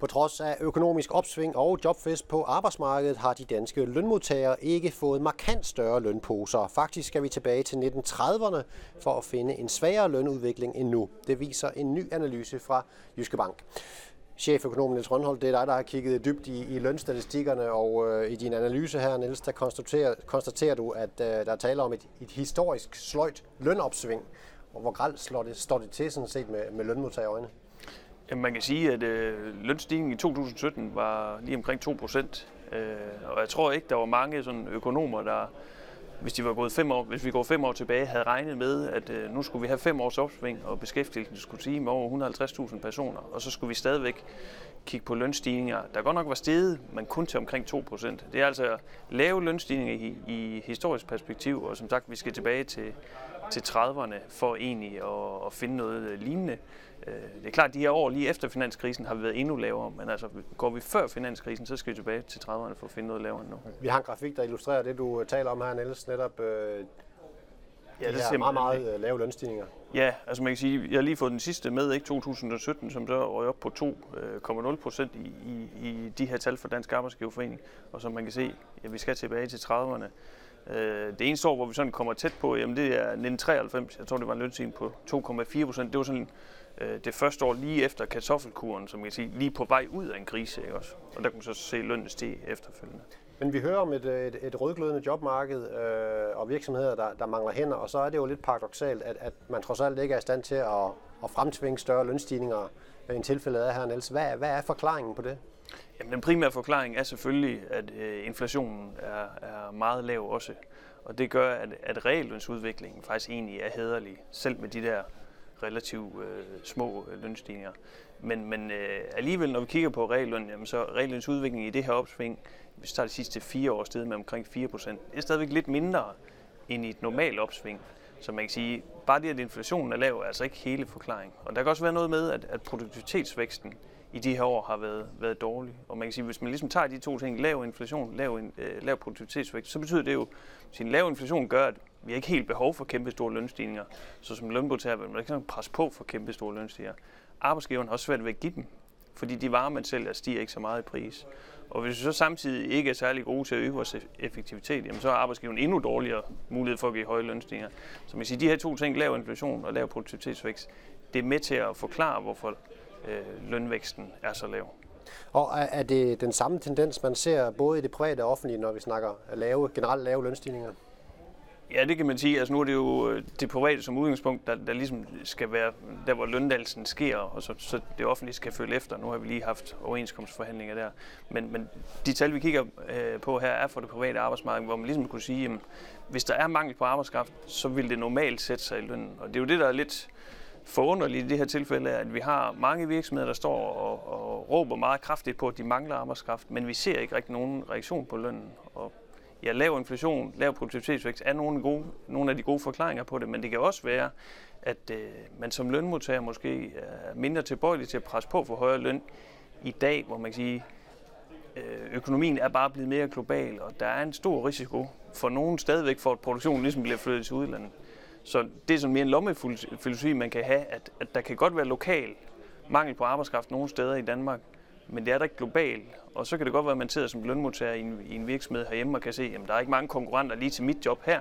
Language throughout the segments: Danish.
På trods af økonomisk opsving og jobfest på arbejdsmarkedet har de danske lønmodtagere ikke fået markant større lønposer. Faktisk skal vi tilbage til 1930'erne for at finde en svagere lønudvikling end nu. Det viser en ny analyse fra Jyske Bank. Cheføkonom Niels Rønhold, det er dig, der har kigget dybt i, i lønstatistikkerne, og øh, i din analyse her, Niels, der konstaterer, konstaterer du, at øh, der taler om et, et historisk sløjt lønopsving. Og hvor gralt slår det, står det til sådan set med, med lønmodtagerøjne? Jamen, man kan sige, at øh, lønstigningen i 2017 var lige omkring 2 procent. Øh, og jeg tror ikke, der var mange sådan, økonomer, der, hvis, de var gået fem år, hvis vi går fem år tilbage, havde regnet med, at øh, nu skulle vi have fem års opsving, og beskæftigelsen skulle stige med over 150.000 personer, og så skulle vi stadigvæk kigge på lønstigninger, der godt nok var steget, men kun til omkring 2 procent. Det er altså lave lønstigninger i, i historisk perspektiv, og som sagt, vi skal tilbage til, til 30'erne for egentlig at, at finde noget lignende. Øh, det er klart, at de her år lige efter finanskrisen har vi været endnu lavere, men altså går vi før finanskrisen, så skal vi tilbage til 30'erne for at finde noget lavere end nu. Vi har en grafik, der illustrerer det, du taler om her, Niels, netop øh, Ja, det er meget, meget øh, lave lønstigninger. Ja, altså man kan sige, jeg har lige fået den sidste med, ikke 2017, som så røg op på 2,0 øh, procent i, i, i de her tal for Dansk Arbejdsgiverforening. Og som man kan se, ja, vi skal tilbage til 30'erne. Øh, det eneste år, hvor vi sådan kommer tæt på, jamen det er 1993. Jeg tror, det var en lønstigning på 2,4 procent. Det var sådan øh, det første år lige efter kartoffelkuren, som man kan sige, lige på vej ud af en krise. Ikke også? Og der kunne man så se lønnen stige efterfølgende. Men vi hører om et, øh, et, et rødglødende jobmarked øh, og virksomheder, der, der mangler hænder, og så er det jo lidt paradoxalt, at, at man trods alt ikke er i stand til at, at fremtvinge større lønstigninger, end tilfældet er her, Niels. Hvad, hvad er forklaringen på det? Jamen, den primære forklaring er selvfølgelig, at øh, inflationen er, er meget lav også. Og det gør, at, at reallønsudviklingen faktisk egentlig er hederlig, selv med de der relativt øh, små øh, lønstigninger. Men, men øh, alligevel, når vi kigger på reglen, jamen, så reallønsudviklingen i det her opsving, hvis vi tager de sidste fire år sted med omkring 4 procent, er stadigvæk lidt mindre end i et normalt opsving. Så man kan sige, bare det, at inflationen er lav, er altså ikke hele forklaringen. Og der kan også være noget med, at, at produktivitetsvæksten i de her år har været, været dårlig. Og man kan sige, hvis man ligesom tager de to ting, lav inflation, lav, øh, lav produktivitetsvækst, så betyder det jo, at lav inflation gør, at vi har ikke helt behov for kæmpe store lønstigninger. Så som lønmodtager vil man ikke presse på for kæmpe store lønstigninger. Arbejdsgiveren har også svært ved at give dem, fordi de varer, man sælger, stiger ikke så meget i pris. Og hvis vi så samtidig ikke er særlig gode til at øge vores effektivitet, jamen så har arbejdsgiveren endnu dårligere mulighed for at give høje lønstigninger. Så man siger, de her to ting, lav inflation og lav produktivitetsvækst, det er med til at forklare, hvorfor øh, lønvæksten er så lav. Og er det den samme tendens, man ser både i det private og offentlige, når vi snakker lave, generelt lave lønstigninger? Ja, det kan man sige. Altså nu er det jo øh, det private som udgangspunkt, der, der ligesom skal være der, hvor løndalsen sker, og så, så det offentlige skal følge efter. Nu har vi lige haft overenskomstforhandlinger der. Men, men de tal, vi kigger øh, på her, er for det private arbejdsmarked, hvor man ligesom kunne sige, at hvis der er mangel på arbejdskraft, så vil det normalt sætte sig i lønnen. Og det er jo det, der er lidt forunderligt i det her tilfælde, at vi har mange virksomheder, der står og, og råber meget kraftigt på, at de mangler arbejdskraft, men vi ser ikke rigtig nogen reaktion på lønnen. Og ja, lav inflation, lav produktivitetsvækst er nogle, gode, nogle af de gode forklaringer på det, men det kan også være, at øh, man som lønmodtager måske er mindre tilbøjelig til at presse på for højere løn i dag, hvor man kan sige, øh, økonomien er bare blevet mere global, og der er en stor risiko for nogen stadigvæk for, at produktionen ligesom bliver flyttet til udlandet. Så det er sådan mere en lommefilosofi, man kan have, at, at der kan godt være lokal mangel på arbejdskraft nogle steder i Danmark, men det er der ikke globalt. Og så kan det godt være, at man sidder som lønmodtager i en, i en virksomhed herhjemme og kan se, at der er ikke mange konkurrenter lige til mit job her.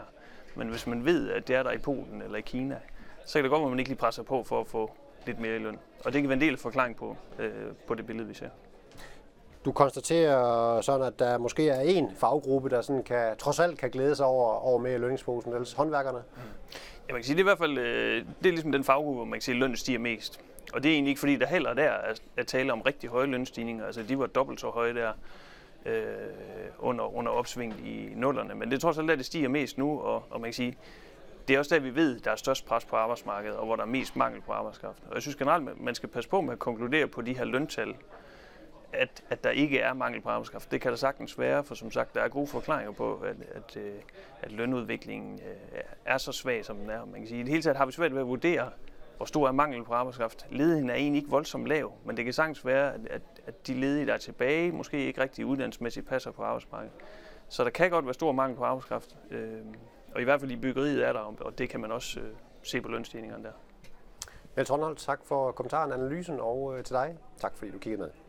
Men hvis man ved, at det er der i Polen eller i Kina, så kan det godt være, at man ikke lige presser på for at få lidt mere i løn. Og det kan være en del af forklaring på, øh, på det billede, vi ser. Du konstaterer sådan, at der måske er en faggruppe, der sådan kan, trods alt kan glæde sig over, over mere i lønningsposen, ellers håndværkerne. Ja, man kan sige, det er i hvert fald øh, det er ligesom den faggruppe, hvor man kan sige, at lønnen stiger mest. Og det er egentlig ikke, fordi der heller der er at tale om rigtig høje lønstigninger. Altså, de var dobbelt så høje der øh, under, under opsvinget i nullerne. Men det er trods alt, at det stiger mest nu, og, og man kan sige, det er også der, vi ved, der er størst pres på arbejdsmarkedet, og hvor der er mest mangel på arbejdskraft. Og jeg synes generelt, man skal passe på med at konkludere på de her løntal, at, at der ikke er mangel på arbejdskraft. Det kan der sagtens være, for som sagt, der er gode forklaringer på, at, at, øh, at lønudviklingen øh, er så svag, som den er. Man kan sige, I det hele taget har vi svært ved at vurdere, hvor stor er mangel på arbejdskraft. Ledigheden er egentlig ikke voldsomt lav, men det kan sagtens være, at, at de ledige, der er tilbage, måske ikke rigtig uddannelsesmæssigt passer på arbejdsmarkedet. Så der kan godt være stor mangel på arbejdskraft, øh, og i hvert fald i byggeriet er der, og det kan man også øh, se på lønstigningerne der. Niels tak for kommentaren, analysen, og øh, til dig, tak fordi du kiggede med.